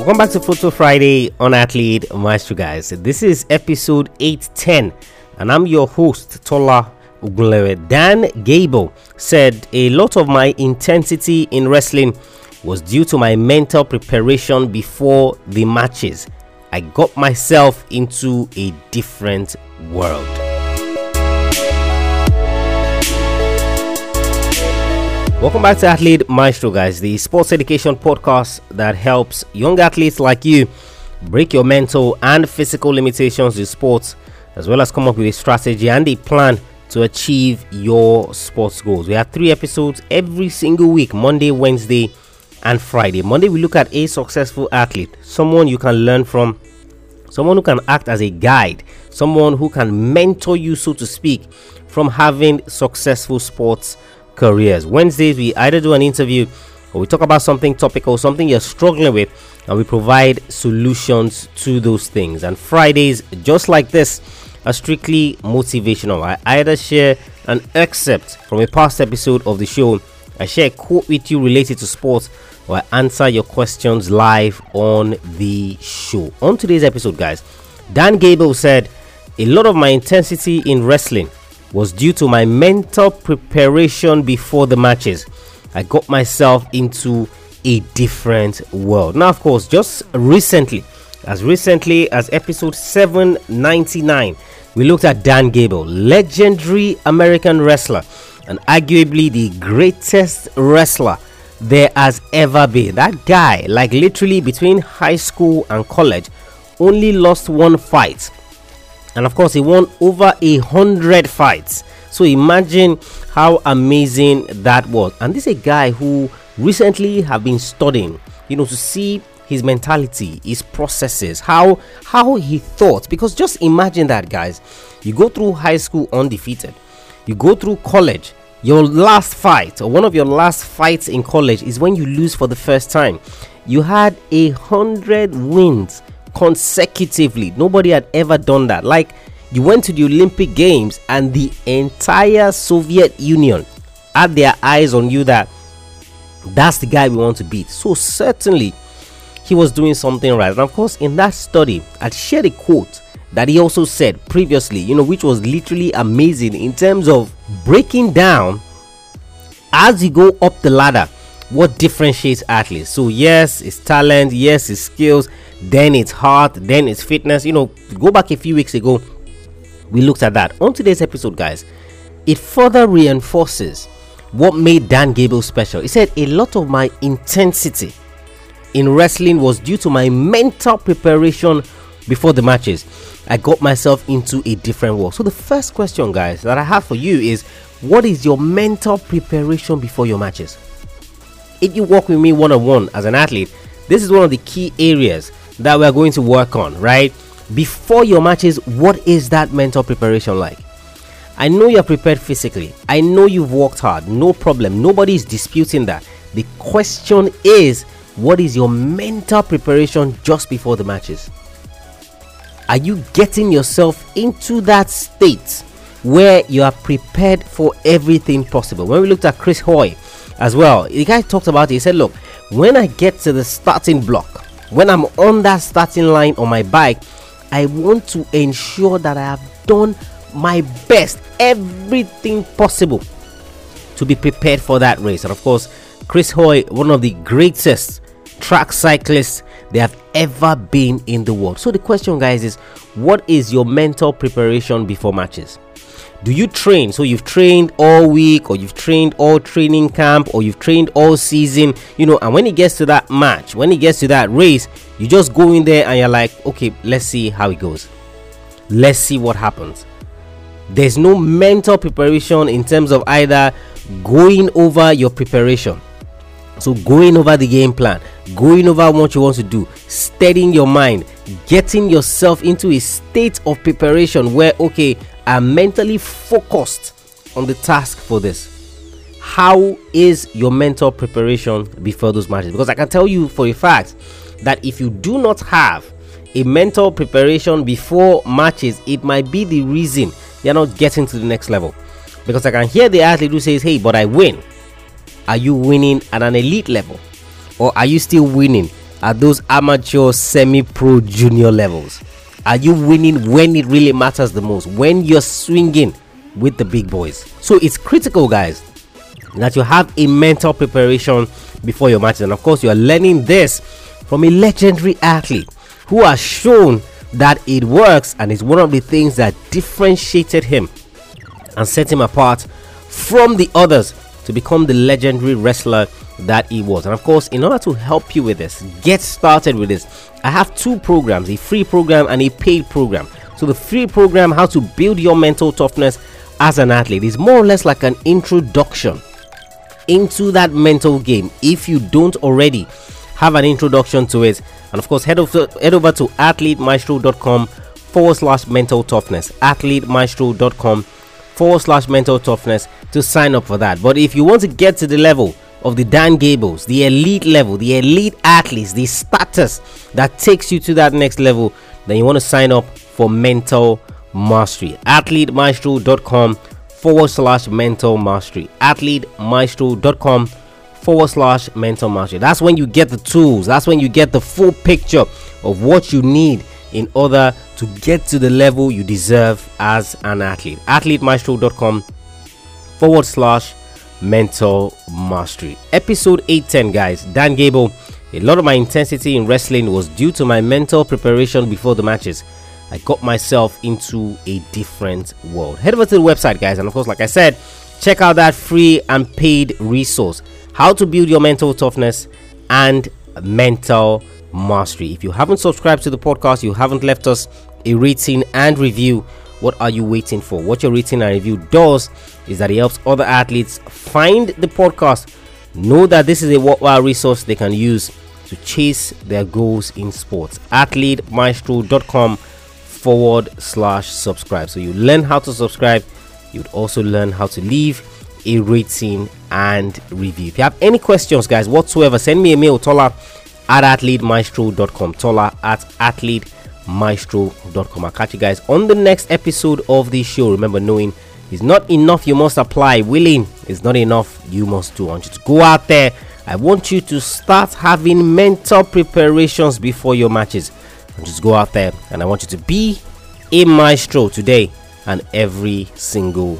Welcome back to Photo Friday on Athlete Maestro, guys. This is episode 810, and I'm your host, Tola Ogunlewe. Dan Gable said a lot of my intensity in wrestling was due to my mental preparation before the matches. I got myself into a different world. Welcome back to Athlete Maestro, guys, the sports education podcast that helps young athletes like you break your mental and physical limitations in sports, as well as come up with a strategy and a plan to achieve your sports goals. We have three episodes every single week Monday, Wednesday, and Friday. Monday, we look at a successful athlete, someone you can learn from, someone who can act as a guide, someone who can mentor you, so to speak, from having successful sports careers. Wednesdays, we either do an interview or we talk about something topical, something you're struggling with, and we provide solutions to those things. And Fridays, just like this, are strictly motivational. I either share an excerpt from a past episode of the show, I share a quote with you related to sports, or I answer your questions live on the show. On today's episode, guys, Dan Gable said, A lot of my intensity in wrestling was due to my mental preparation before the matches. I got myself into a different world. Now, of course, just recently, as recently as episode 799, we looked at Dan Gable, legendary American wrestler, and arguably the greatest wrestler there has ever been. That guy, like literally between high school and college, only lost one fight and of course he won over a hundred fights. So imagine how amazing that was. And this is a guy who recently have been studying you know to see his mentality his processes how how he thought. Because just imagine that guys. You go through high school undefeated. You go through college. Your last fight or one of your last fights in college is when you lose for the first time. You had a hundred wins consecutively. Nobody had ever done that. Like you went to the Olympic Games and the entire Soviet Union had their eyes on you that that's the guy we want to beat. So certainly he was doing something right. And of course, in that study, I shared a quote that he also said previously, you know, which was literally amazing in terms of breaking down as you go up the ladder what differentiates athletes. So, yes, it's talent, yes, it's skills, then it's heart, then it's fitness. You know, go back a few weeks ago, we looked at that. On today's episode, guys, it further reinforces what made Dan Gable special. He said, A lot of my intensity in wrestling was due to my mental preparation before the matches. I got myself into a different world. So, the first question, guys, that I have for you is what is your mental preparation before your matches? If you work with me one on one as an athlete, this is one of the key areas that we're going to work on, right? Before your matches, what is that mental preparation like? I know you're prepared physically. I know you've worked hard. No problem. Nobody is disputing that. The question is, what is your mental preparation just before the matches? Are you getting yourself into that state where you are prepared for everything possible? When we looked at Chris Hoy as well, the guy talked about it. He said, Look, when I get to the starting block, when I'm on that starting line on my bike, I want to ensure that I have done my best, everything possible to be prepared for that race. And of course, Chris Hoy, one of the greatest track cyclists there have ever been in the world. So the question, guys, is what is your mental preparation before matches? Do you train? So you've trained all week or you've trained all training camp or you've trained all season you know and when it gets to that match when it gets to that race you just go in there and you're like okay let's see how it goes. Let's see what happens. There's no mental preparation in terms of either going over your preparation. So going over the game plan going over what you want to do steadying your mind getting yourself into a state of preparation where okay are mentally focused on the task for this. How is your mental preparation before those matches? Because I can tell you for a fact that if you do not have a mental preparation before matches, it might be the reason you're not getting to the next level. Because I can hear the athlete who says, Hey, but I win. Are you winning at an elite level? Or are you still winning at those amateur, semi pro, junior levels? Are you winning when it really matters the most? When you're swinging with the big boys? So it's critical, guys, that you have a mental preparation before your matches. And of course, you are learning this from a legendary athlete who has shown that it works and is one of the things that differentiated him and set him apart from the others to become the legendary wrestler that it was. And of course, in order to help you with this, get started with this, I have two programs a free program and a paid program. So, the free program, How to Build Your Mental Toughness as an Athlete, is more or less like an introduction into that mental game if you don't already have an introduction to it. And of course, head over, head over to athletemaestro.com forward slash mental toughness. Athletemaestro.com forward slash mental toughness to sign up for that. But if you want to get to the level of the Dan Gables, the elite level, the elite athletes, the status that takes you to that next level, then you want to sign up for mental mastery. Athletemaestro.com forward slash mental mastery. Athletemaestro.com forward slash mental mastery. That's when you get the tools, that's when you get the full picture of what you need in order to get to the level you deserve as an athlete. Athletemaestro.com forward slash mental mastery. Episode 810, guys. Dan Gable. A lot of my intensity in wrestling was due to my mental preparation before the matches. I got myself into a different world. Head over to the website, guys, and of course, like I said, check out that free and paid resource how to build your mental toughness and mental mastery. If you haven't subscribed to the podcast, you haven't left us a rating and review, what are you waiting for? What your rating and review does is that it helps other athletes find the podcast, know that this is a worthwhile resource they can use to chase their goals in sports. AthleteMaestro.com forward slash subscribe. So you learn how to subscribe, you'd also learn how to leave a rating and review. If you have any questions, guys, whatsoever, send me a mail, Tola at athletemaestro.com. Tola at athletemaestro.com. I'll catch you guys on the next episode of the show. Remember, knowing is not enough, you must apply. Willing is not enough, you must do. I want you to go out there. I want you to start having mental preparations before your matches. And just go out there and I want you to be a maestro today and every single